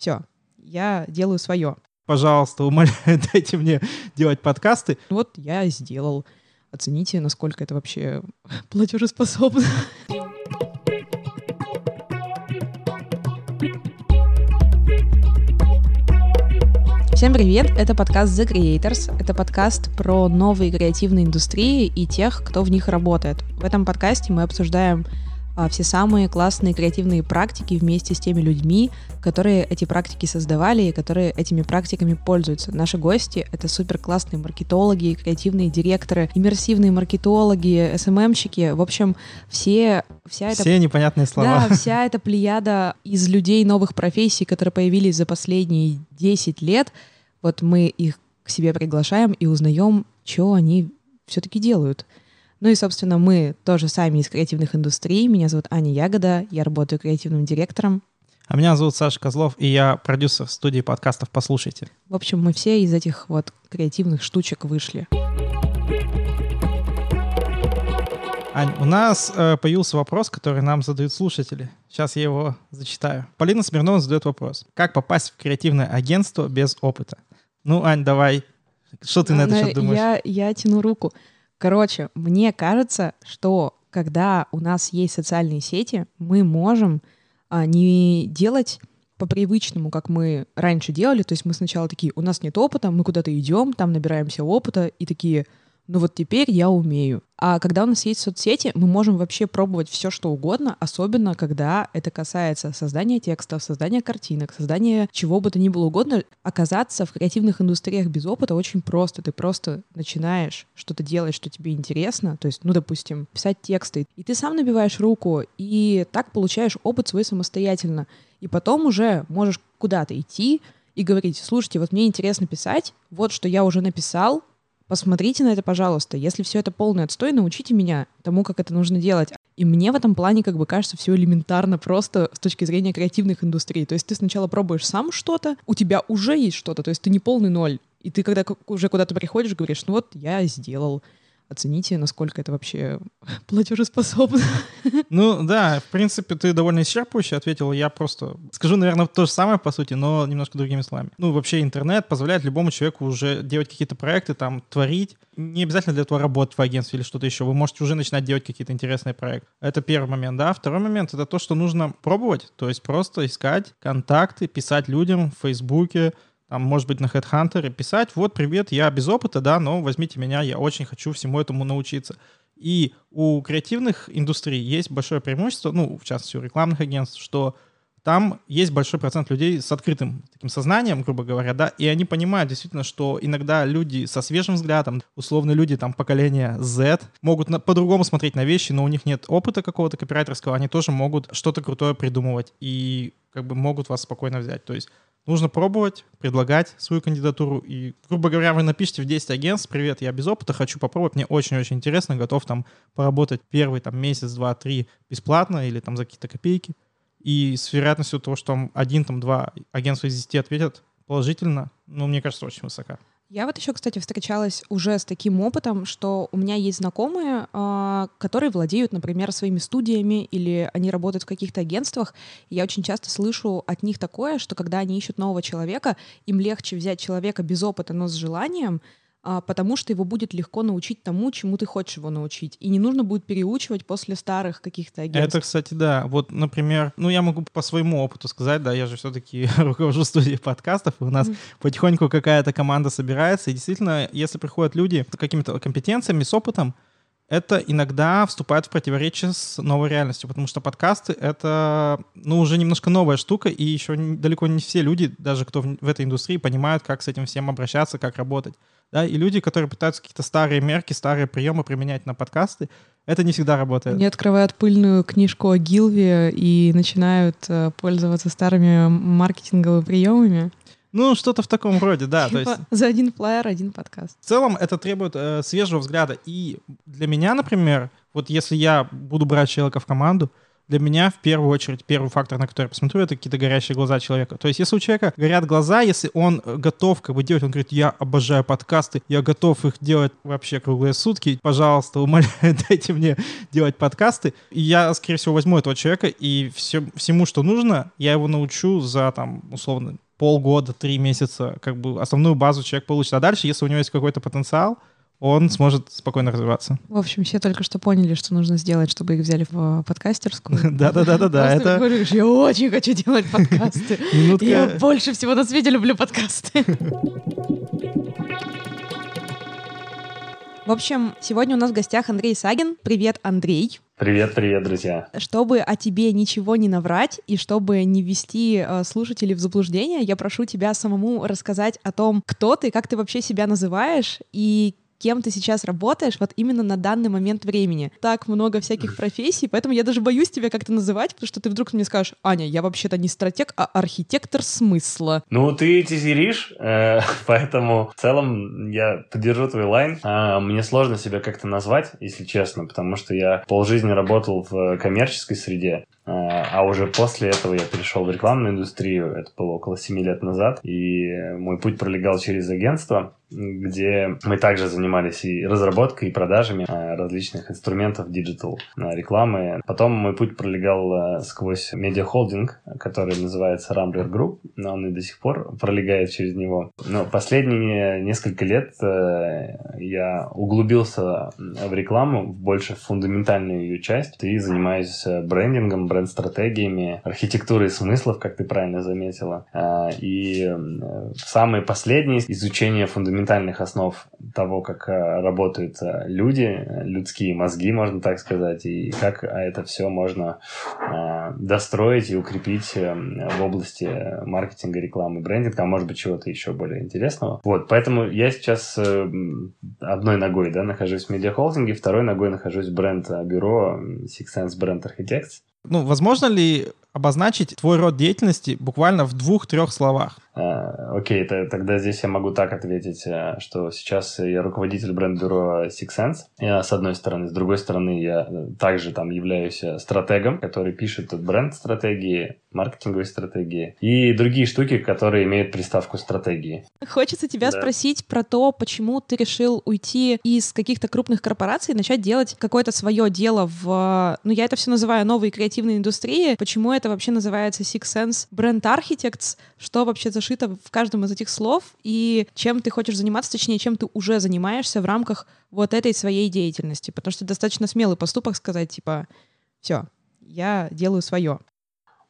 Все, я делаю свое. Пожалуйста, умоляю, дайте мне делать подкасты. Вот я сделал. Оцените, насколько это вообще платежеспособно. Всем привет! Это подкаст The Creators. Это подкаст про новые креативные индустрии и тех, кто в них работает. В этом подкасте мы обсуждаем все самые классные креативные практики вместе с теми людьми, которые эти практики создавали и которые этими практиками пользуются. Наши гости — это супер классные маркетологи, креативные директоры, иммерсивные маркетологи, СММщики. В общем, все, вся эта... Все непонятные слова. Да, вся эта плеяда из людей новых профессий, которые появились за последние 10 лет, вот мы их к себе приглашаем и узнаем, что они все-таки делают. Ну и, собственно, мы тоже сами из креативных индустрий. Меня зовут Аня Ягода, я работаю креативным директором. А меня зовут Саша Козлов, и я продюсер студии подкастов «Послушайте». В общем, мы все из этих вот креативных штучек вышли. Ань, у нас э, появился вопрос, который нам задают слушатели. Сейчас я его зачитаю. Полина Смирнова задает вопрос. Как попасть в креативное агентство без опыта? Ну, Ань, давай. Что ты на это счет думаешь? Я, я тяну руку. Короче, мне кажется, что когда у нас есть социальные сети, мы можем а, не делать по привычному, как мы раньше делали. То есть мы сначала такие, у нас нет опыта, мы куда-то идем, там набираемся опыта и такие, ну вот теперь я умею. А когда у нас есть соцсети, мы можем вообще пробовать все, что угодно, особенно когда это касается создания текстов, создания картинок, создания чего бы то ни было угодно. Оказаться в креативных индустриях без опыта очень просто. Ты просто начинаешь что-то делать, что тебе интересно, то есть, ну, допустим, писать тексты, и ты сам набиваешь руку, и так получаешь опыт свой самостоятельно. И потом уже можешь куда-то идти, и говорить, слушайте, вот мне интересно писать, вот что я уже написал, Посмотрите на это, пожалуйста. Если все это полный отстой, научите меня тому, как это нужно делать. И мне в этом плане, как бы, кажется, все элементарно просто с точки зрения креативных индустрий. То есть ты сначала пробуешь сам что-то, у тебя уже есть что-то, то есть ты не полный ноль. И ты, когда уже куда-то приходишь, говоришь, ну вот я сделал, оцените, насколько это вообще платежеспособно. Ну да, в принципе, ты довольно исчерпывающе ответил. Я просто скажу, наверное, то же самое, по сути, но немножко другими словами. Ну, вообще интернет позволяет любому человеку уже делать какие-то проекты, там, творить. Не обязательно для этого работать в агентстве или что-то еще. Вы можете уже начинать делать какие-то интересные проекты. Это первый момент, да. Второй момент — это то, что нужно пробовать. То есть просто искать контакты, писать людям в Фейсбуке, там, может быть, на HeadHunter писать, вот, привет, я без опыта, да, но возьмите меня, я очень хочу всему этому научиться. И у креативных индустрий есть большое преимущество, ну, в частности, у рекламных агентств, что там есть большой процент людей с открытым таким сознанием, грубо говоря, да, и они понимают действительно, что иногда люди со свежим взглядом, условно люди там поколения Z, могут на, по-другому смотреть на вещи, но у них нет опыта какого-то копирайтерского, они тоже могут что-то крутое придумывать и как бы могут вас спокойно взять. То есть Нужно пробовать, предлагать свою кандидатуру. И, грубо говоря, вы напишите в 10 агентств, привет, я без опыта, хочу попробовать, мне очень-очень интересно, готов там поработать первый там месяц, два, три бесплатно или там за какие-то копейки. И с вероятностью того, что один, там, два агентства из 10 ответят положительно, ну, мне кажется, очень высока. Я вот еще, кстати, встречалась уже с таким опытом, что у меня есть знакомые, а, которые владеют, например, своими студиями или они работают в каких-то агентствах. И я очень часто слышу от них такое, что когда они ищут нового человека, им легче взять человека без опыта, но с желанием, потому что его будет легко научить тому, чему ты хочешь его научить. И не нужно будет переучивать после старых каких-то агентств. Это, кстати, да. Вот, например, ну, я могу по своему опыту сказать, да, я же все-таки руковожу студией подкастов, и у нас mm-hmm. потихоньку какая-то команда собирается, и действительно, если приходят люди с какими-то компетенциями, с опытом, это иногда вступает в противоречие с новой реальностью, потому что подкасты — это, ну, уже немножко новая штука, и еще далеко не все люди, даже кто в, в этой индустрии, понимают, как с этим всем обращаться, как работать. Да, и люди, которые пытаются какие-то старые мерки, старые приемы применять на подкасты, это не всегда работает. Они открывают пыльную книжку о Гилве и начинают э, пользоваться старыми маркетинговыми приемами. Ну, что-то в таком роде, да. Типа то есть... За один флайер один подкаст. В целом это требует э, свежего взгляда. И для меня, например, вот если я буду брать человека в команду, Для меня в первую очередь первый фактор, на который я посмотрю, это какие-то горящие глаза человека. То есть если у человека горят глаза, если он э, готов как бы делать, он говорит, я обожаю подкасты, я готов их делать вообще круглые сутки, пожалуйста, умоляю, дайте мне делать подкасты. И я, скорее всего, возьму этого человека и все, всему, что нужно, я его научу за там, условно, полгода, три месяца, как бы основную базу человек получит. А дальше, если у него есть какой-то потенциал, он сможет спокойно развиваться. В общем, все только что поняли, что нужно сделать, чтобы их взяли в подкастерскую. Да-да-да-да. Это говоришь, я очень хочу делать подкасты. Я больше всего на свете люблю подкасты. В общем, сегодня у нас в гостях Андрей Сагин. Привет, Андрей. Привет, привет, друзья. Чтобы о тебе ничего не наврать и чтобы не ввести э, слушателей в заблуждение, я прошу тебя самому рассказать о том, кто ты, как ты вообще себя называешь и кем ты сейчас работаешь вот именно на данный момент времени. Так много всяких профессий, поэтому я даже боюсь тебя как-то называть, потому что ты вдруг мне скажешь, Аня, я вообще-то не стратег, а архитектор смысла. Ну, ты тизеришь, э, поэтому в целом я поддержу твой лайн. А, мне сложно себя как-то назвать, если честно, потому что я полжизни работал в коммерческой среде, а, уже после этого я перешел в рекламную индустрию, это было около 7 лет назад, и мой путь пролегал через агентство, где мы также занимались и разработкой, и продажами а, различных инструментов digital а, рекламы. Потом мой путь пролегал а, сквозь медиахолдинг, который называется Rambler Group, но он и до сих пор пролегает через него. Но последние несколько лет я углубился в рекламу, больше в фундаментальную ее часть, и занимаюсь брендингом, бренд-стратегиями, архитектурой смыслов, как ты правильно заметила. И самое последнее изучение фундаментальных основ того, как э, работают э, люди, людские мозги, можно так сказать, и как это все можно э, достроить и укрепить в области маркетинга, рекламы, брендинга, а может быть чего-то еще более интересного. Вот, поэтому я сейчас одной ногой да, нахожусь в медиахолдинге, второй ногой нахожусь в бренд-бюро Six Sense Brand Architects. Ну, возможно ли обозначить твой род деятельности буквально в двух-трех словах? А, окей, okay, тогда здесь я могу так ответить, э, что сейчас я руководитель бренд-бюро Six Sense, я, с одной стороны. С другой стороны, я э, также там являюсь э, стратегом, который пишет бренд-стратегии, маркетинговые стратегии и другие штуки, которые имеют приставку стратегии. Хочется тебя да. спросить про то, почему ты решил уйти из каких-то крупных корпораций и начать делать какое-то свое дело в, ну я это все называю новой креативной индустрии. Почему это вообще называется Six Sense Brand Architects? Что вообще зашито в каждом из этих слов? И чем ты хочешь заниматься, точнее, чем ты уже занимаешься в рамках вот этой своей деятельности? Потому что достаточно смелый поступок сказать, типа, все, я делаю свое.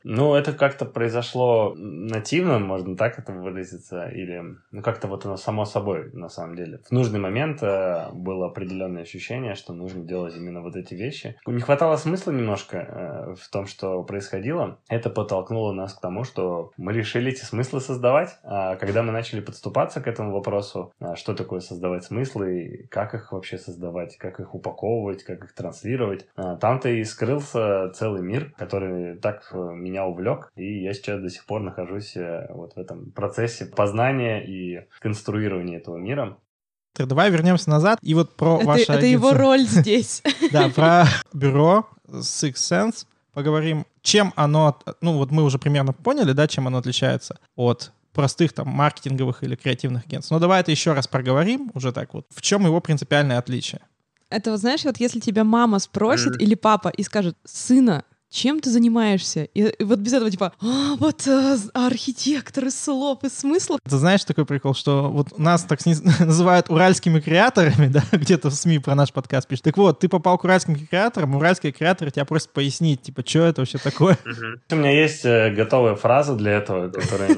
Ну, это как-то произошло нативно, можно так это выразиться, или ну как-то вот оно само собой, на самом деле. В нужный момент э, было определенное ощущение, что нужно делать именно вот эти вещи. Не хватало смысла немножко э, в том, что происходило. Это подтолкнуло нас к тому, что мы решили эти смыслы создавать. А когда мы начали подступаться к этому вопросу, а что такое создавать смыслы, как их вообще создавать, как их упаковывать, как их транслировать, а, там-то и скрылся целый мир, который так э, меня увлек, и я сейчас до сих пор нахожусь э, вот в этом процессе познания и конструирования этого мира. Так, давай вернемся назад и вот про это, ваше Это агентство. его роль здесь. Да, про бюро Six Sense поговорим. Чем оно, ну вот мы уже примерно поняли, да, чем оно отличается от простых там маркетинговых или креативных агентств. Но давай это еще раз проговорим уже так вот. В чем его принципиальное отличие? Это вот знаешь, вот если тебя мама спросит mm. или папа и скажет, сына, чем ты занимаешься? И, и вот без этого типа, а, вот а, архитектор из слов, из смыслов. Ты знаешь такой прикол, что вот нас так называют уральскими креаторами, да, где-то в СМИ про наш подкаст пишут. Так вот, ты попал к уральским креаторам, уральские креаторы тебя просят пояснить, типа, что это вообще такое? У меня есть э, готовая фраза для этого, которая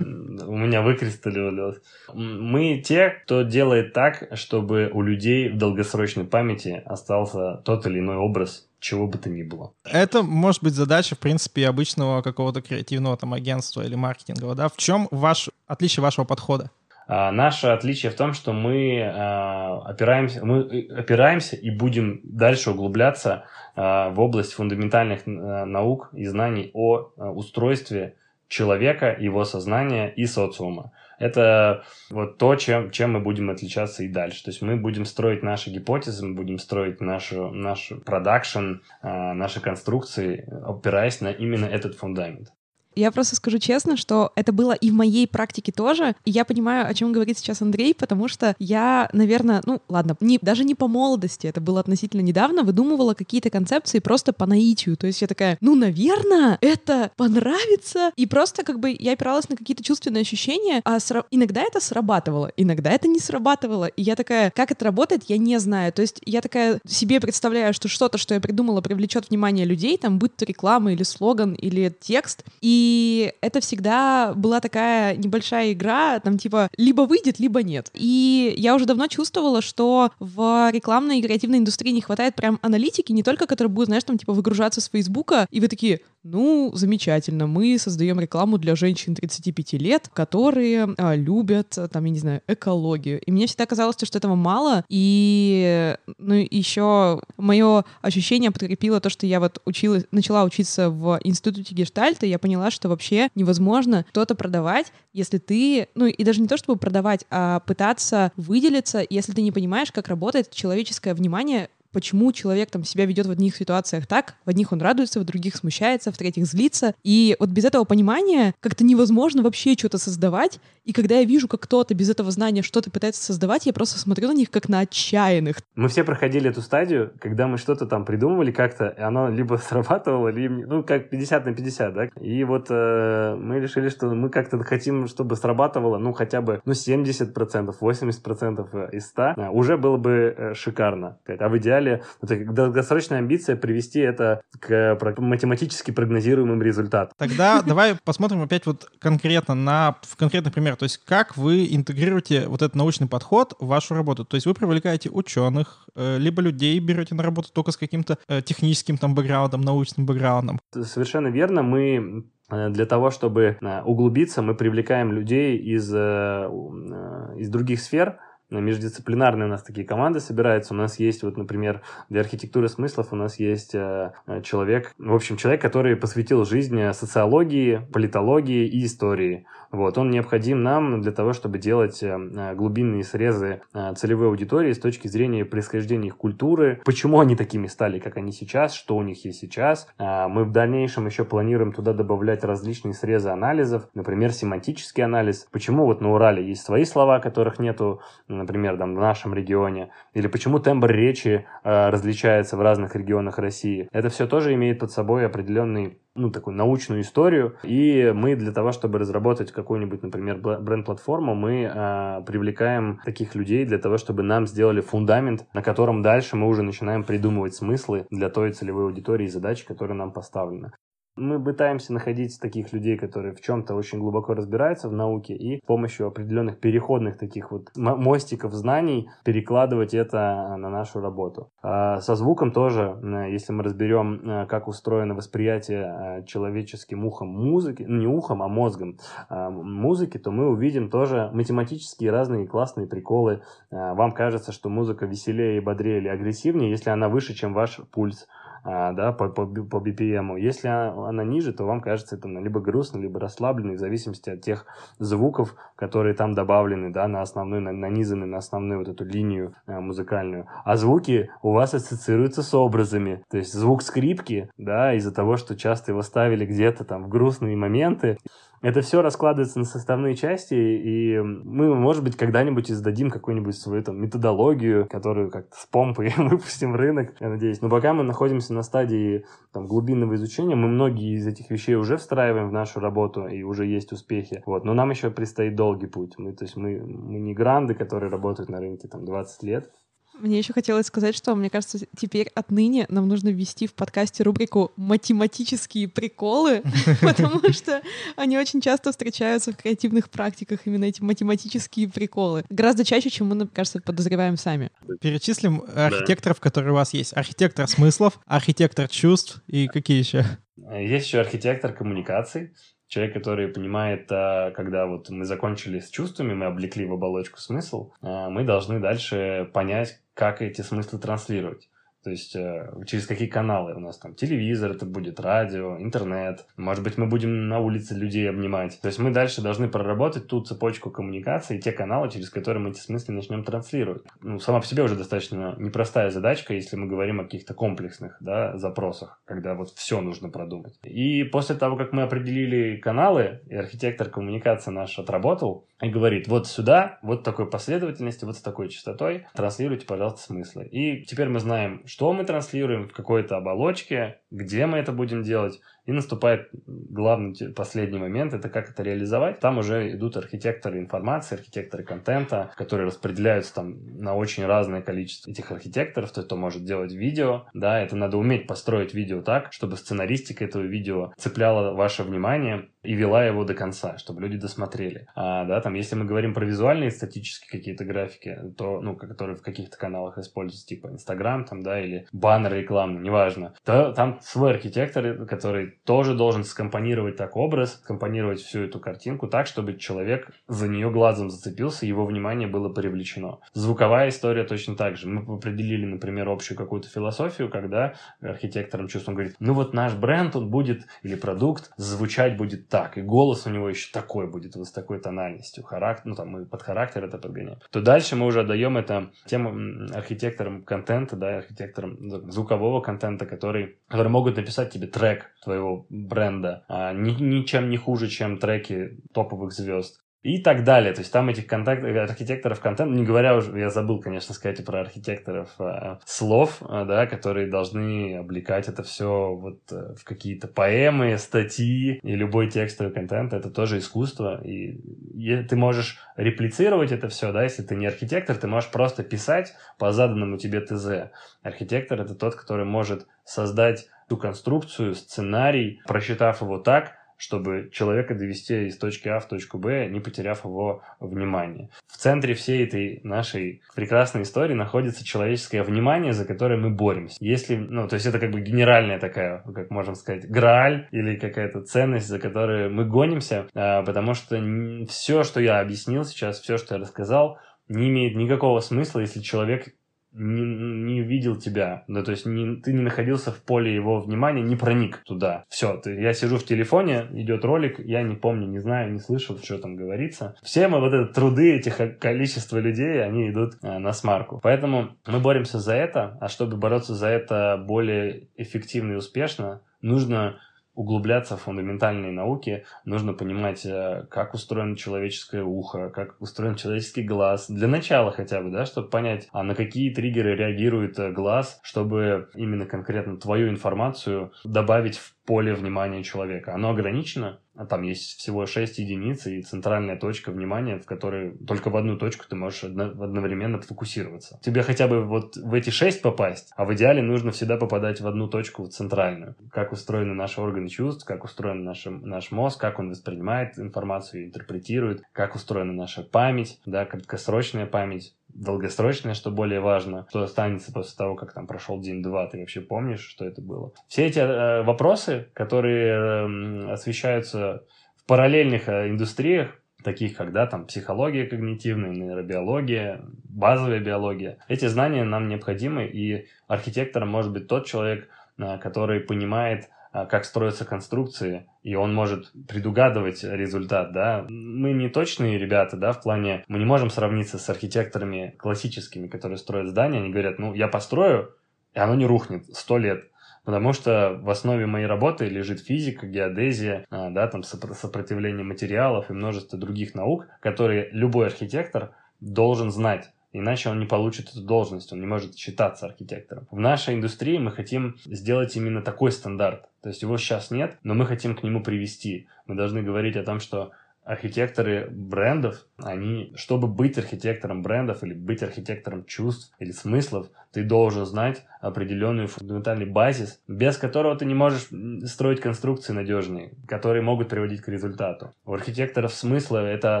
у меня выкристаллизовалась. Мы те, кто делает так, чтобы у людей в долгосрочной памяти остался тот или иной образ чего бы то ни было. Это может быть задача, в принципе, обычного какого-то креативного там агентства или маркетингового, да? В чем ваш, отличие вашего подхода? А, наше отличие в том, что мы, а, опираемся, мы э, опираемся и будем дальше углубляться а, в область фундаментальных а, наук и знаний о а, устройстве человека, его сознания и социума. Это вот то, чем, чем мы будем отличаться и дальше. То есть мы будем строить наши гипотезы, мы будем строить нашу, наш продакшн, э, наши конструкции, опираясь на именно этот фундамент. Я просто скажу честно, что это было и в моей практике тоже. И я понимаю, о чем говорит сейчас Андрей, потому что я, наверное, ну ладно, не, даже не по молодости, это было относительно недавно, выдумывала какие-то концепции просто по наитию. То есть я такая, ну, наверное, это понравится. И просто как бы я опиралась на какие-то чувственные ощущения, а сра... иногда это срабатывало, иногда это не срабатывало. И я такая, как это работает, я не знаю. То есть я такая себе представляю, что что-то, что я придумала, привлечет внимание людей, там, будь то реклама или слоган или текст. И и это всегда была такая небольшая игра, там типа либо выйдет, либо нет. И я уже давно чувствовала, что в рекламной и креативной индустрии не хватает прям аналитики, не только которые будут, знаешь, там типа выгружаться с Фейсбука, и вы такие, ну, замечательно, мы создаем рекламу для женщин 35 лет, которые а, любят, там, я не знаю, экологию. И мне всегда казалось, что этого мало, и ну, еще мое ощущение подкрепило то, что я вот училась, начала учиться в институте гештальта, и я поняла, что вообще невозможно что-то продавать, если ты, ну и даже не то, чтобы продавать, а пытаться выделиться, если ты не понимаешь, как работает человеческое внимание почему человек там себя ведет в одних ситуациях так, в одних он радуется, в других смущается, в третьих злится. И вот без этого понимания как-то невозможно вообще что-то создавать. И когда я вижу, как кто-то без этого знания что-то пытается создавать, я просто смотрю на них как на отчаянных. Мы все проходили эту стадию, когда мы что-то там придумывали как-то, и оно либо срабатывало, либо, ну, как 50 на 50, да. И вот э, мы решили, что мы как-то хотим, чтобы срабатывало, ну, хотя бы, ну, 70%, 80% из 100, уже было бы э, шикарно. А в идеале идеале это долгосрочная амбиция привести это к математически прогнозируемым результатам. Тогда давай посмотрим опять вот конкретно на в конкретный пример. То есть как вы интегрируете вот этот научный подход в вашу работу? То есть вы привлекаете ученых, э, либо людей берете на работу только с каким-то э, техническим там бэкграундом, научным бэкграундом? Совершенно верно. Мы э, для того, чтобы углубиться, мы привлекаем людей из, из других сфер, междисциплинарные у нас такие команды собираются. У нас есть, вот, например, для архитектуры смыслов у нас есть э, человек, в общем, человек, который посвятил жизнь социологии, политологии и истории. Вот, он необходим нам для того, чтобы делать э, глубинные срезы э, целевой аудитории с точки зрения происхождения их культуры, почему они такими стали, как они сейчас, что у них есть сейчас. Э, мы в дальнейшем еще планируем туда добавлять различные срезы анализов, например, семантический анализ. Почему вот на Урале есть свои слова, которых нету, например, там, в нашем регионе, или почему тембр речи различается в разных регионах России. Это все тоже имеет под собой определенный ну, такую научную историю. И мы для того, чтобы разработать какую-нибудь, например, бренд-платформу, мы э, привлекаем таких людей для того, чтобы нам сделали фундамент, на котором дальше мы уже начинаем придумывать смыслы для той целевой аудитории и задач, которые нам поставлены. Мы пытаемся находить таких людей, которые в чем-то очень глубоко разбираются в науке, и с помощью определенных переходных таких вот мостиков знаний перекладывать это на нашу работу. А со звуком тоже, если мы разберем, э, как устроено восприятие э, человеческим ухом музыки, ну не ухом, а мозгом а музыки, то мы увидим тоже математические разные классные приколы. Э, вам кажется, что музыка веселее и бодрее или агрессивнее, если она выше, чем ваш пульс. А, да, по, по, по BPM. Если она ниже, то вам кажется это ну, либо грустно, либо расслабленный, в зависимости от тех звуков, которые там добавлены, да, на основную, на, нанизаны на основную вот эту линию а, музыкальную. А звуки у вас ассоциируются с образами. То есть звук скрипки, да, из-за того, что часто его ставили где-то там в грустные моменты, это все раскладывается на составные части, и мы, может быть, когда-нибудь издадим какую-нибудь свою там методологию, которую как-то с помпой выпустим в рынок, я надеюсь. Но пока мы находимся на стадии там, глубинного изучения, мы многие из этих вещей уже встраиваем в нашу работу, и уже есть успехи. Вот. Но нам еще предстоит долгий путь. Мы, то есть мы, мы не гранды, которые работают на рынке там 20 лет, мне еще хотелось сказать, что, мне кажется, теперь отныне нам нужно ввести в подкасте рубрику «Математические приколы», потому что они очень часто встречаются в креативных практиках, именно эти математические приколы. Гораздо чаще, чем мы, мне кажется, подозреваем сами. Перечислим архитекторов, которые у вас есть. Архитектор смыслов, архитектор чувств и какие еще? Есть еще архитектор коммуникаций, человек, который понимает, а, когда вот мы закончили с чувствами, мы облекли в оболочку смысл, а, мы должны дальше понять, как эти смыслы транслировать. То есть э, через какие каналы у нас там телевизор, это будет радио, интернет. Может быть, мы будем на улице людей обнимать. То есть мы дальше должны проработать ту цепочку коммуникации, те каналы, через которые мы эти смыслы начнем транслировать. Ну, сама по себе уже достаточно непростая задачка, если мы говорим о каких-то комплексных да, запросах, когда вот все нужно продумать. И после того, как мы определили каналы, и архитектор коммуникации наш отработал, и говорит, вот сюда, вот такой последовательности, вот с такой частотой транслируйте, пожалуйста, смыслы. И теперь мы знаем, что мы транслируем в какой-то оболочке, где мы это будем делать, и наступает главный последний момент, это как это реализовать. Там уже идут архитекторы информации, архитекторы контента, которые распределяются там на очень разное количество этих архитекторов. Кто-то может делать видео, да, это надо уметь построить видео так, чтобы сценаристика этого видео цепляла ваше внимание и вела его до конца, чтобы люди досмотрели. А, да, там, если мы говорим про визуальные статические какие-то графики, то, ну, которые в каких-то каналах используются, типа Инстаграм, там, да, или баннеры рекламные, неважно, то там свой архитектор, который тоже должен скомпонировать так образ, скомпонировать всю эту картинку так, чтобы человек за нее глазом зацепился, его внимание было привлечено. Звуковая история точно так же. Мы определили, например, общую какую-то философию, когда архитектором чувством говорит, ну вот наш бренд, он будет, или продукт, звучать будет так, и голос у него еще такой будет, вот с такой тональностью, характер, ну там мы под характер это подгоняем. То дальше мы уже отдаем это тем архитекторам контента, да, архитекторам звукового контента, который, которые могут написать тебе трек твоего бренда, а, ни, ничем не хуже, чем треки топовых звезд и так далее. То есть там этих контакт, архитекторов контента, не говоря уже, я забыл, конечно, сказать про архитекторов э, слов, э, да, которые должны облекать это все вот э, в какие-то поэмы, статьи и любой текстовый контент. Это тоже искусство. И, и ты можешь реплицировать это все, да, если ты не архитектор, ты можешь просто писать по заданному тебе ТЗ. Архитектор — это тот, который может создать ту конструкцию, сценарий, просчитав его так, чтобы человека довести из точки А в точку Б, не потеряв его внимание. В центре всей этой нашей прекрасной истории находится человеческое внимание, за которое мы боремся. Если, ну, то есть это как бы генеральная такая, как можем сказать, грааль или какая-то ценность, за которой мы гонимся, а, потому что все, что я объяснил сейчас, все, что я рассказал, не имеет никакого смысла, если человек не, не видел тебя, да, то есть не, ты не находился в поле его внимания, не проник туда. Все, ты, я сижу в телефоне, идет ролик, я не помню, не знаю, не слышу, что там говорится. Все мы вот это труды этих количества людей, они идут э, на смарку. Поэтому мы боремся за это, а чтобы бороться за это более эффективно и успешно, нужно углубляться в фундаментальные науки, нужно понимать, э, как устроено человеческое ухо, как устроен человеческий глаз. Для начала хотя бы, да, чтобы понять, а на какие триггеры реагирует э, глаз, чтобы именно конкретно твою информацию добавить в поле внимания человека. Оно ограничено, там есть всего 6 единиц и центральная точка внимания, в которой только в одну точку ты можешь одно, одновременно фокусироваться. Тебе хотя бы вот в эти 6 попасть, а в идеале нужно всегда попадать в одну точку, в центральную. Как устроены наши органы чувств, как устроен наш, наш мозг, как он воспринимает информацию, интерпретирует, как устроена наша память, да, краткосрочная память, долгосрочное, что более важно, что останется после того, как там прошел день-два, ты вообще помнишь, что это было. Все эти э, вопросы, которые э, освещаются в параллельных э, индустриях, таких как да, там психология когнитивная, нейробиология, базовая биология. Эти знания нам необходимы, и архитектором может быть тот человек, э, который понимает как строятся конструкции, и он может предугадывать результат, да. Мы не точные ребята, да, в плане, мы не можем сравниться с архитекторами классическими, которые строят здания, они говорят, ну, я построю, и оно не рухнет сто лет. Потому что в основе моей работы лежит физика, геодезия, а, да, там сопротивление материалов и множество других наук, которые любой архитектор должен знать. Иначе он не получит эту должность, он не может считаться архитектором. В нашей индустрии мы хотим сделать именно такой стандарт. То есть его сейчас нет, но мы хотим к нему привести. Мы должны говорить о том, что архитекторы брендов, они, чтобы быть архитектором брендов или быть архитектором чувств или смыслов, ты должен знать определенный фундаментальный базис, без которого ты не можешь строить конструкции надежные, которые могут приводить к результату. У архитекторов смысла это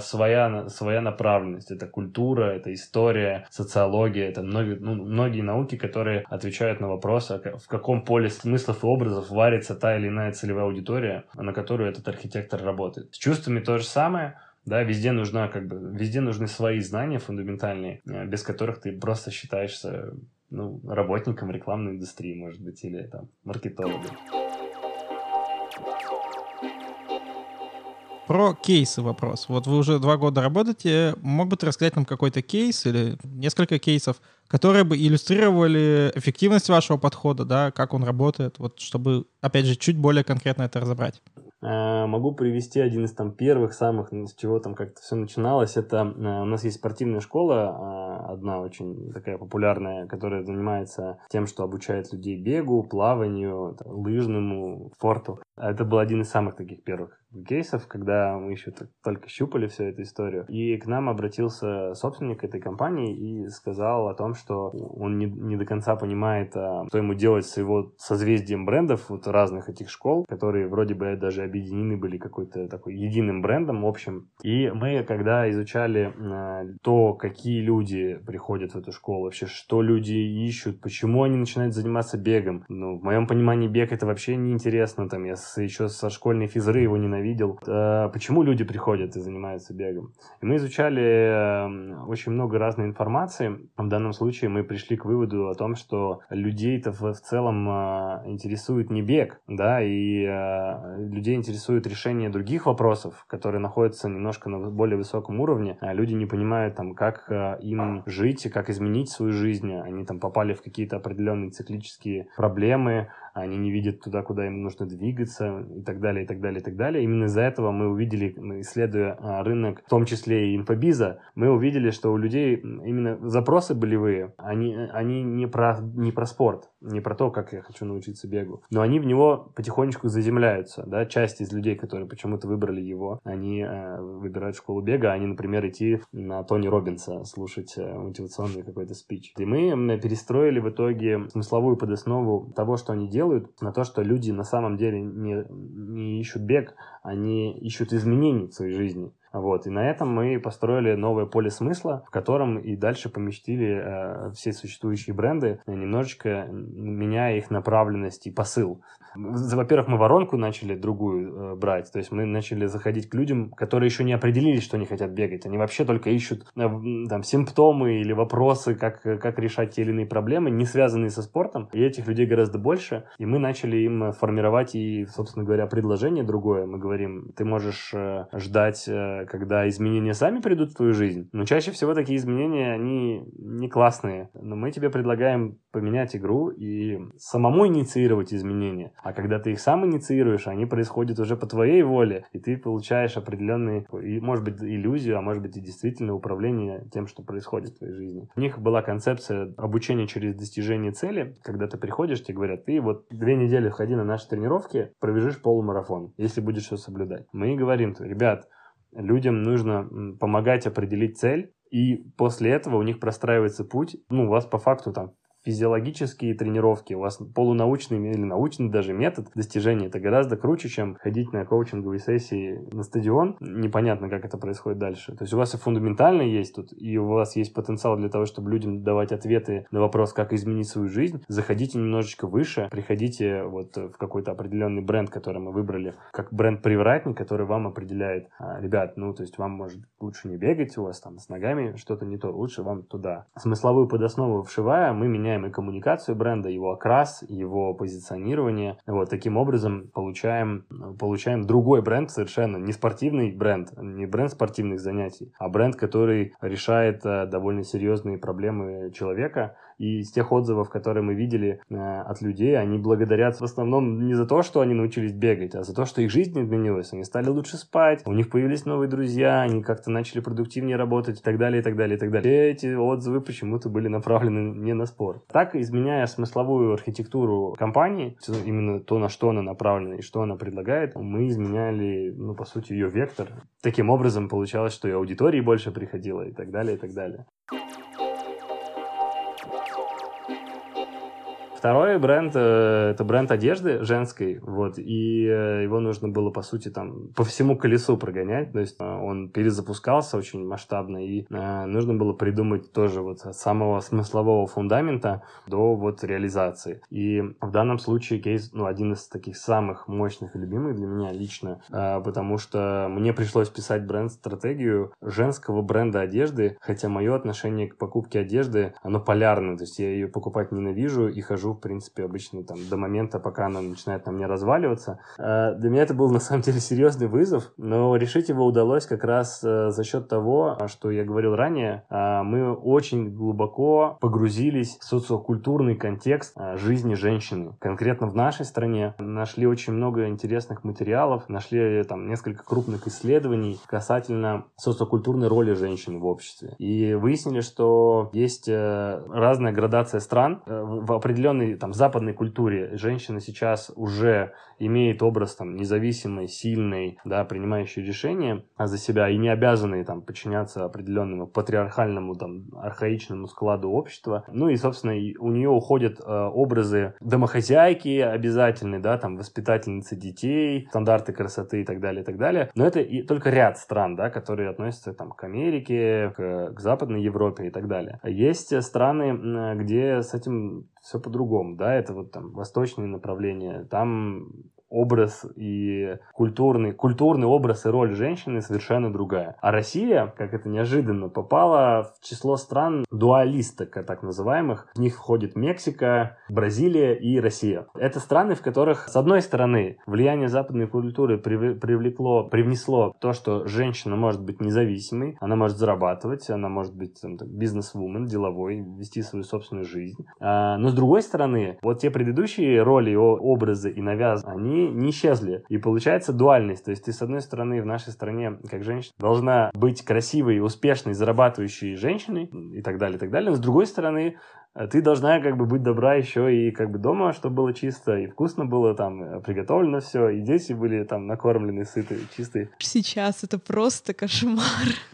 своя, своя направленность, это культура, это история, социология, это многие, ну, многие науки, которые отвечают на вопрос, а в каком поле смыслов и образов варится та или иная целевая аудитория, на которую этот архитектор работает. С чувствами то же самое, да, везде нужна, как бы, везде нужны свои знания фундаментальные, э, без которых ты просто считаешься ну, работником рекламной индустрии, может быть, или там маркетологом. Про кейсы вопрос. Вот вы уже два года работаете. Мог бы ты рассказать нам какой-то кейс или несколько кейсов, которые бы иллюстрировали эффективность вашего подхода, да, как он работает, вот чтобы, опять же, чуть более конкретно это разобрать? Э, могу привести один из там первых самых, с чего там как-то все начиналось. Это э, у нас есть спортивная школа, э, одна очень такая популярная, которая занимается тем, что обучает людей бегу, плаванию, лыжному спорту. Это был один из самых таких первых кейсов, когда мы еще только щупали всю эту историю. И к нам обратился собственник этой компании и сказал о том, что он не, не до конца понимает, что ему делать с его созвездием брендов вот разных этих школ, которые вроде бы даже объединены были какой-то такой единым брендом общим. И мы, когда изучали э, то, какие люди приходят в эту школу, вообще, что люди ищут, почему они начинают заниматься бегом. Ну, в моем понимании бег это вообще неинтересно. Там я с, еще со школьной физры его ненавидел. Э, почему люди приходят и занимаются бегом? И мы изучали э, очень много разной информации. В данном случае мы пришли к выводу о том, что людей-то в, в целом э, интересует не бег, да, и э, людей интересует решение других вопросов, которые находятся немножко на более высоком уровне, а люди не понимают, там, как э, им жить и как изменить свою жизнь. Они там попали в какие-то определенные циклические проблемы, они не видят туда, куда им нужно двигаться и так далее, и так далее, и так далее. Именно из-за этого мы увидели, исследуя а, рынок, в том числе и инфобиза, мы увидели, что у людей именно запросы болевые, они, они не, про, не про спорт, не про то, как я хочу научиться бегу, но они в него потихонечку заземляются. Да? Часть из людей, которые почему-то выбрали его, они э, выбирают школу бега, они, например, идти на Тони Робинса, слушать э, мотивационный какой-то спич. И мы перестроили в итоге смысловую подоснову того, что они делают, делают, на то, что люди на самом деле не, не ищут бег, они ищут изменений в своей жизни. Вот. И на этом мы построили новое поле смысла, в котором и дальше поместили э, все существующие бренды, немножечко меняя их направленность и посыл. Во-первых, мы воронку начали другую э, брать, то есть мы начали заходить к людям, которые еще не определились, что они хотят бегать. Они вообще только ищут э, там, симптомы или вопросы, как, как решать те или иные проблемы, не связанные со спортом. И этих людей гораздо больше. И мы начали им формировать и, собственно говоря, предложение другое. Мы говорим, ты можешь э, ждать э, когда изменения сами придут в твою жизнь. Но чаще всего такие изменения, они не классные. Но мы тебе предлагаем поменять игру и самому инициировать изменения. А когда ты их сам инициируешь, они происходят уже по твоей воле, и ты получаешь определенные, и, может быть, иллюзию, а может быть и действительно управление тем, что происходит в твоей жизни. У них была концепция обучения через достижение цели, когда ты приходишь, тебе говорят, ты вот две недели входи на наши тренировки, пробежишь полумарафон, если будешь все соблюдать. Мы говорим, ребят, людям нужно помогать определить цель, и после этого у них простраивается путь. Ну, у вас по факту там физиологические тренировки, у вас полунаучный или научный даже метод достижения. Это гораздо круче, чем ходить на коучинговые сессии на стадион. Непонятно, как это происходит дальше. То есть у вас и фундаментально есть тут, и у вас есть потенциал для того, чтобы людям давать ответы на вопрос, как изменить свою жизнь. Заходите немножечко выше, приходите вот в какой-то определенный бренд, который мы выбрали, как бренд-привратник, который вам определяет, а, ребят, ну, то есть вам, может, лучше не бегать, у вас там с ногами что-то не то, лучше вам туда. Смысловую подоснову вшивая, мы меняем меняем и коммуникацию бренда, его окрас, его позиционирование. Вот таким образом получаем, получаем другой бренд совершенно, не спортивный бренд, не бренд спортивных занятий, а бренд, который решает э, довольно серьезные проблемы человека, и из тех отзывов, которые мы видели э, от людей, они благодарят в основном не за то, что они научились бегать, а за то, что их жизнь изменилась. Они стали лучше спать, у них появились новые друзья, они как-то начали продуктивнее работать и так далее, и так далее, и так далее. Все эти отзывы почему-то были направлены не на спорт. Так, изменяя смысловую архитектуру компании, именно то, на что она направлена и что она предлагает, мы изменяли, ну, по сути, ее вектор. Таким образом, получалось, что и аудитории больше приходило и так далее, и так далее. Второй бренд э, это бренд одежды женской, вот, и э, его нужно было, по сути, там по всему колесу прогонять, то есть э, он перезапускался очень масштабно, и нужно было придумать тоже вот от самого смыслового фундамента до вот реализации. И в данном случае кейс, ну, один из таких самых мощных и любимых для меня лично, потому что мне пришлось писать бренд-стратегию женского бренда одежды, хотя мое отношение к покупке одежды, оно полярно, то есть я ее покупать ненавижу и хожу в принципе, обычно там до момента, пока она начинает на мне разваливаться. Э, для меня это был на самом деле серьезный вызов, но решить его удалось как раз э, за счет того, что я говорил ранее, э, мы очень глубоко погрузились в социокультурный контекст жизни женщины. Конкретно в нашей стране нашли очень много интересных материалов, нашли там несколько крупных исследований касательно социокультурной роли женщин в обществе. И выяснили, что есть разная градация стран в определенной определенной там западной культуре женщина сейчас уже имеет образ там независимой, сильной, да, принимающей решения за себя и не обязанной там подчиняться определенному патриархальному там архаичному складу общества. Ну и, собственно, у нее уходят э, образы домохозяйки обязательные, да, там воспитательницы детей, стандарты красоты и так далее, и так далее. Но это и только ряд стран, да, которые относятся там к Америке, к, к Западной Европе и так далее. Есть страны, где с этим все по-другому, да, это вот там восточные направления, там образ и культурный, культурный образ и роль женщины совершенно другая. А Россия, как это неожиданно, попала в число стран дуалисток, так называемых. В них входит Мексика, Бразилия и Россия. Это страны, в которых, с одной стороны, влияние западной культуры привлекло, привнесло то, что женщина может быть независимой, она может зарабатывать, она может быть бизнес-вумен, деловой, вести свою собственную жизнь. А, но с другой стороны, вот те предыдущие роли, образы и навяз, они они не исчезли. И получается дуальность. То есть ты, с одной стороны, в нашей стране, как женщина, должна быть красивой, успешной, зарабатывающей женщиной и так далее, и так далее. Но с другой стороны, ты должна как бы быть добра еще и как бы дома, чтобы было чисто, и вкусно было там, э, приготовлено все, и дети были там накормлены, сытые, чистые. Сейчас это просто кошмар.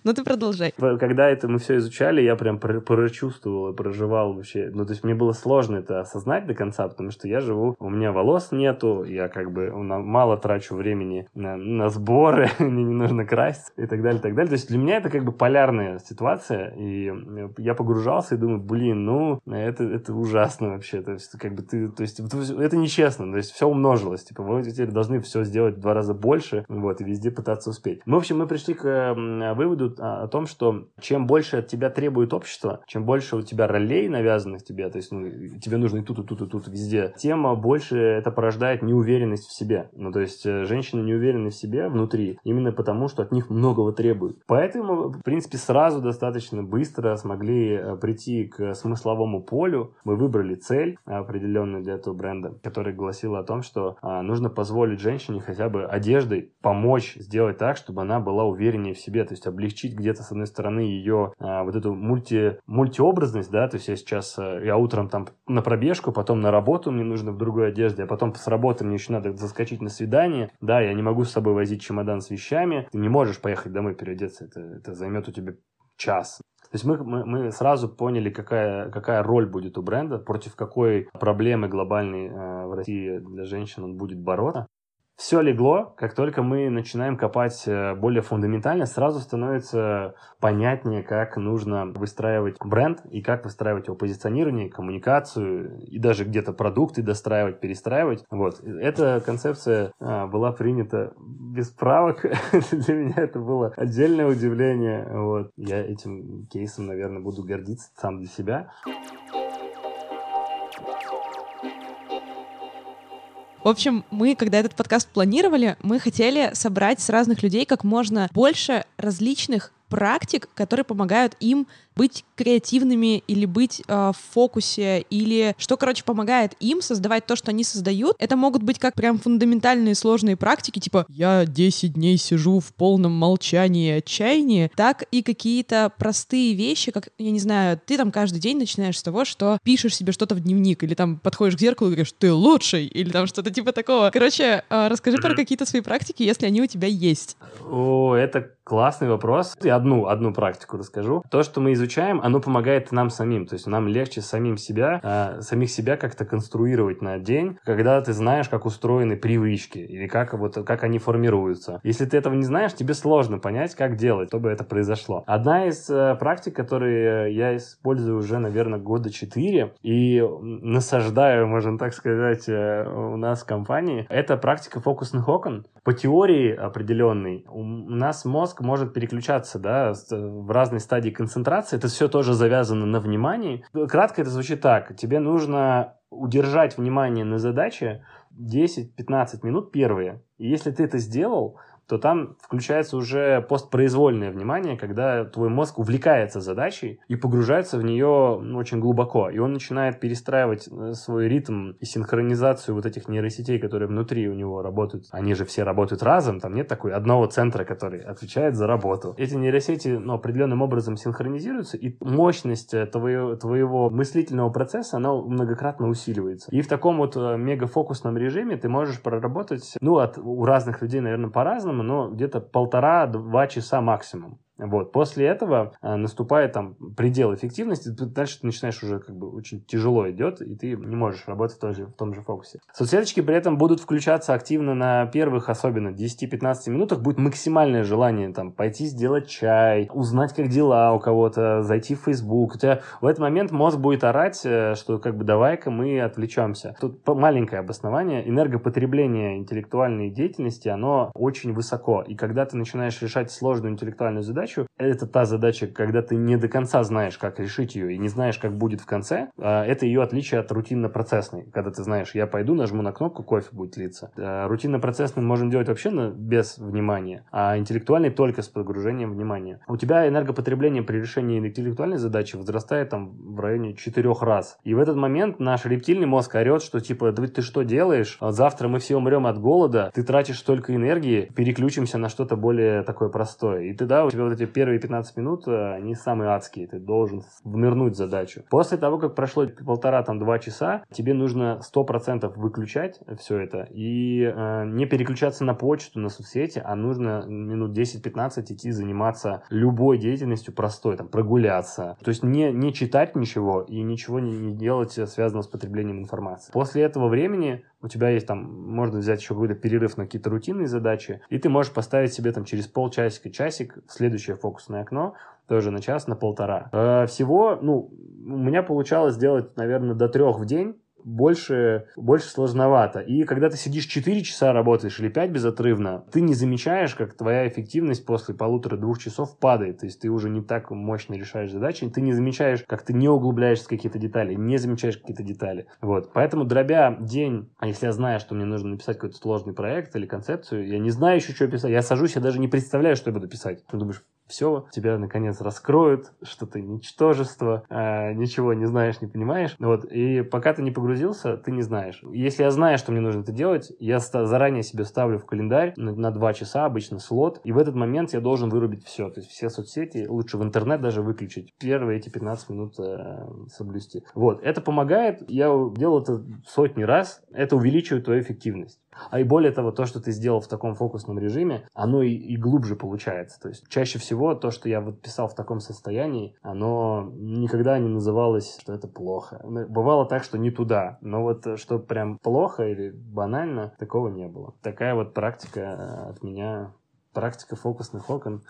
Но ну, ты продолжай. Когда это мы все изучали, я прям прочувствовал и проживал вообще. Ну, то есть мне было сложно это осознать до конца, потому что я живу, у меня волос нету, я как бы мало трачу времени на, на сборы, мне не нужно краситься и так далее, и так далее. То есть для меня это как бы полярная ситуация, и э, я погружался и думаю, блин, ну, это, это ужасно вообще. То есть, как бы ты, то есть, это нечестно. То есть, все умножилось. Типа, вы теперь должны все сделать в два раза больше, вот, и везде пытаться успеть. Мы, в общем, мы пришли к выводу о, том, что чем больше от тебя требует общество, чем больше у тебя ролей навязанных тебе, то есть, ну, тебе нужно и тут, и тут, и тут, везде, тем больше это порождает неуверенность в себе. Ну, то есть, э, женщины не уверены в себе внутри, именно потому, что от них многого требуют. Поэтому, в принципе, сразу достаточно быстро смогли э, прийти к смысловому полю мы выбрали цель определенную для этого бренда, которая гласила о том, что а, нужно позволить женщине хотя бы одеждой помочь сделать так, чтобы она была увереннее в себе, то есть облегчить где-то с одной стороны ее а, вот эту мульти, мультиобразность, да, то есть я сейчас, а, я утром там на пробежку, потом на работу мне нужно в другой одежде, а потом с работы мне еще надо заскочить на свидание, да, я не могу с собой возить чемодан с вещами, ты не можешь поехать домой переодеться, это, это займет у тебя час. То есть мы, мы, мы сразу поняли, какая, какая роль будет у бренда, против какой проблемы глобальной э, в России для женщин он будет бороться все легло, как только мы начинаем копать э, более фундаментально, сразу становится понятнее, как нужно выстраивать бренд и как выстраивать его позиционирование, коммуникацию и даже где-то продукты достраивать, перестраивать. Вот. Эта концепция а, была принята без правок. Для меня это было отдельное удивление. Вот. Я этим кейсом, наверное, буду гордиться сам для себя. В общем, мы, когда этот подкаст планировали, мы хотели собрать с разных людей как можно больше различных практик, которые помогают им быть креативными или быть э, в фокусе, или что, короче, помогает им создавать то, что они создают. Это могут быть как прям фундаментальные сложные практики, типа «я 10 дней сижу в полном молчании и отчаянии», так и какие-то простые вещи, как, я не знаю, ты там каждый день начинаешь с того, что пишешь себе что-то в дневник, или там подходишь к зеркалу и говоришь «ты лучший», или там что-то типа такого. Короче, э, расскажи про какие-то свои практики, если они у тебя есть. О, это Классный вопрос. Я одну, одну практику расскажу. То, что мы изучаем, оно помогает нам самим. То есть нам легче самим себя, э, самих себя как-то конструировать на день, когда ты знаешь, как устроены привычки или как, вот, как они формируются. Если ты этого не знаешь, тебе сложно понять, как делать, чтобы это произошло. Одна из э, практик, которые я использую уже, наверное, года четыре и насаждаю, можно так сказать, э, у нас в компании, это практика фокусных окон. По теории определенной у нас мозг может переключаться да, в разные стадии концентрации. Это все тоже завязано на внимании. Кратко это звучит так. Тебе нужно удержать внимание на задаче 10-15 минут первые. И если ты это сделал, то там включается уже постпроизвольное внимание, когда твой мозг увлекается задачей и погружается в нее ну, очень глубоко. И он начинает перестраивать э, свой ритм и синхронизацию вот этих нейросетей, которые внутри у него работают. Они же все работают разом, там нет такой одного центра, который отвечает за работу. Эти нейросети ну, определенным образом синхронизируются, и мощность э, твоего, твоего мыслительного процесса, она многократно усиливается. И в таком вот э, мегафокусном режиме ты можешь проработать, ну, от, у разных людей, наверное, по-разному, но где-то полтора-два часа максимум. Вот. После этого э, наступает там предел эффективности, дальше ты начинаешь уже как бы очень тяжело идет, и ты не можешь работать в, той же, в том же фокусе. Соцсеточки при этом будут включаться активно на первых, особенно 10-15 минутах, будет максимальное желание там пойти сделать чай, узнать, как дела у кого-то, зайти в Facebook. У тебя в этот момент мозг будет орать, э, что как бы давай-ка мы отвлечемся. Тут маленькое обоснование. Энергопотребление интеллектуальной деятельности, оно очень высоко. И когда ты начинаешь решать сложную интеллектуальную задачу, задачу. Это та задача, когда ты не до конца знаешь, как решить ее, и не знаешь, как будет в конце. А, это ее отличие от рутинно-процессной. Когда ты знаешь, я пойду, нажму на кнопку, кофе будет литься. А, рутинно-процессный можем делать вообще без внимания, а интеллектуальный только с погружением внимания. У тебя энергопотребление при решении интеллектуальной задачи возрастает там в районе четырех раз. И в этот момент наш рептильный мозг орет, что типа, да ты что делаешь? Завтра мы все умрем от голода, ты тратишь столько энергии, переключимся на что-то более такое простое. И тогда у тебя вот эти первые 15 минут, э, они самые адские, ты должен внырнуть задачу. После того, как прошло полтора, там, два часа, тебе нужно 100% выключать все это и э, не переключаться на почту, на соцсети, а нужно минут 10-15 идти заниматься любой деятельностью простой, там, прогуляться. То есть не, не читать ничего и ничего не, не делать, э, связанного с потреблением информации. После этого времени у тебя есть там, можно взять еще какой-то перерыв на какие-то рутинные задачи, и ты можешь поставить себе там через полчасика, часик следующее фокусное окно, тоже на час, на полтора. Э, всего, ну, у меня получалось сделать, наверное, до трех в день, больше, больше сложновато. И когда ты сидишь 4 часа работаешь или 5 безотрывно, ты не замечаешь, как твоя эффективность после полутора-двух часов падает. То есть ты уже не так мощно решаешь задачи, ты не замечаешь, как ты не углубляешься в какие-то детали, не замечаешь какие-то детали. Вот. Поэтому, дробя день, а если я знаю, что мне нужно написать какой-то сложный проект или концепцию, я не знаю еще, что писать, я сажусь, я даже не представляю, что я буду писать. Ты думаешь, все, тебя наконец раскроют, что ты ничтожество, э, ничего не знаешь, не понимаешь. Вот. И пока ты не погрузился, ты не знаешь. Если я знаю, что мне нужно это делать, я заранее себе ставлю в календарь на, на 2 часа обычно слот, и в этот момент я должен вырубить все. То есть все соцсети, лучше в интернет даже выключить. Первые эти 15 минут э, соблюсти. Вот. Это помогает. Я делал это сотни раз. Это увеличивает твою эффективность. А и более того, то, что ты сделал в таком фокусном режиме, оно и, и глубже получается. То есть чаще всего то, что я вот писал в таком состоянии, оно никогда не называлось, что это плохо. Бывало так, что не туда. Но вот э, что прям плохо или банально, такого не было. Такая вот практика э, от меня, практика фокусных окон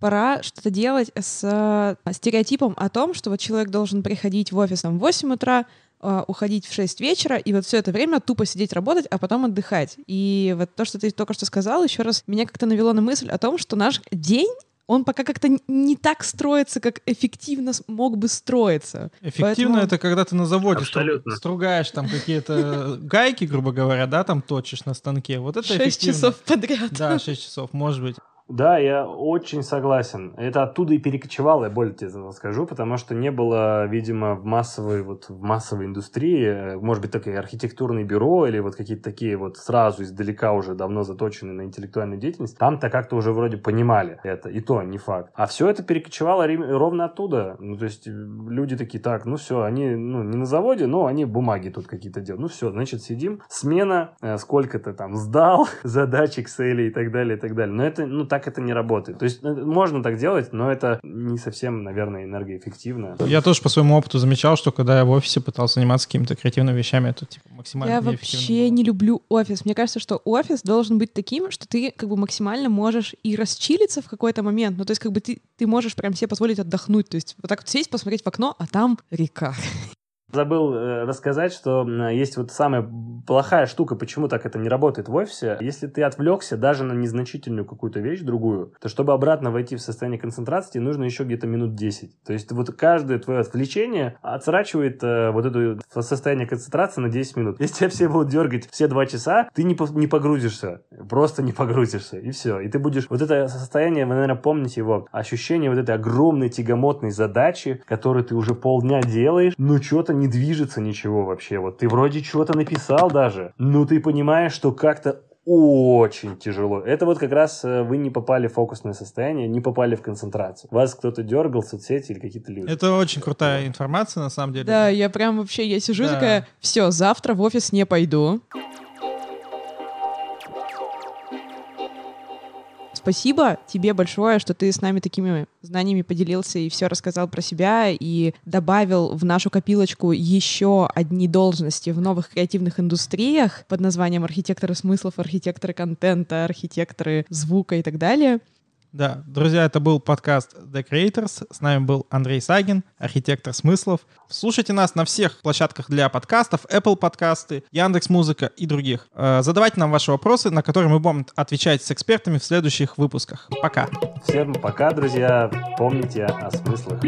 пора что-то делать с э, стереотипом о том, что вот человек должен приходить в офис в 8 утра, уходить в 6 вечера и вот все это время тупо сидеть работать, а потом отдыхать. И вот то, что ты только что сказал, еще раз меня как-то навело на мысль о том, что наш день он пока как-то не так строится, как эффективно мог бы строиться. Эффективно Поэтому... это когда ты на заводе Абсолютно. стругаешь там какие-то гайки, грубо говоря, да, там точишь на станке. Вот это 6 эффективно. часов подряд. Да, 6 часов, может быть. Да, я очень согласен. Это оттуда и перекочевало, я более тебе скажу, потому что не было, видимо, в массовой, вот, в массовой индустрии, э, может быть, такие архитектурные бюро или вот какие-то такие вот сразу издалека уже давно заточенные на интеллектуальную деятельность, там-то как-то уже вроде понимали это, и то не факт. А все это перекочевало ровно оттуда. Ну, то есть э, люди такие, так, ну все, они, ну, не на заводе, но они бумаги тут какие-то делают. Ну все, значит, сидим, смена, э, сколько-то там сдал, задачи, Excel и так далее, и так далее. Но это, ну, так это не работает. То есть э, можно так делать, но это не совсем, наверное, энергоэффективно. Я тоже по своему опыту замечал, что когда я в офисе пытался заниматься какими-то креативными вещами, это типа максимально Я вообще не люблю офис. Мне кажется, что офис должен быть таким, что ты как бы максимально можешь и расчилиться в какой-то момент. Ну, то есть как бы ты, ты можешь прям себе позволить отдохнуть. То есть вот так вот сесть, посмотреть в окно, а там река. Забыл э, рассказать, что есть вот самая плохая штука, почему так это не работает в офисе. Если ты отвлекся даже на незначительную какую-то вещь, другую, то чтобы обратно войти в состояние концентрации, нужно еще где-то минут 10. То есть вот каждое твое отвлечение отсрачивает э, вот это состояние концентрации на 10 минут. Если тебя все будут дергать все два часа, ты не, не погрузишься. Просто не погрузишься. И все. И ты будешь... Вот это состояние, вы, наверное, помните его, ощущение вот этой огромной тягомотной задачи, которую ты уже полдня делаешь, но что-то не движется ничего вообще. Вот ты вроде чего-то написал даже, но ты понимаешь, что как-то очень тяжело. Это вот как раз э, вы не попали в фокусное состояние, не попали в концентрацию. Вас кто-то дергал в соцсети или какие-то люди. Это очень крутая информация, на самом деле. Да, я прям вообще, я сижу да. такая, все, завтра в офис не пойду. Спасибо тебе большое, что ты с нами такими знаниями поделился и все рассказал про себя и добавил в нашу копилочку еще одни должности в новых креативных индустриях под названием архитекторы смыслов, архитекторы контента, архитекторы звука и так далее. Да, друзья, это был подкаст The Creators. С нами был Андрей Сагин, архитектор смыслов. Слушайте нас на всех площадках для подкастов, Apple подкасты, Яндекс Музыка и других. Э, задавайте нам ваши вопросы, на которые мы будем отвечать с экспертами в следующих выпусках. Пока. Всем пока, друзья. Помните о смыслах.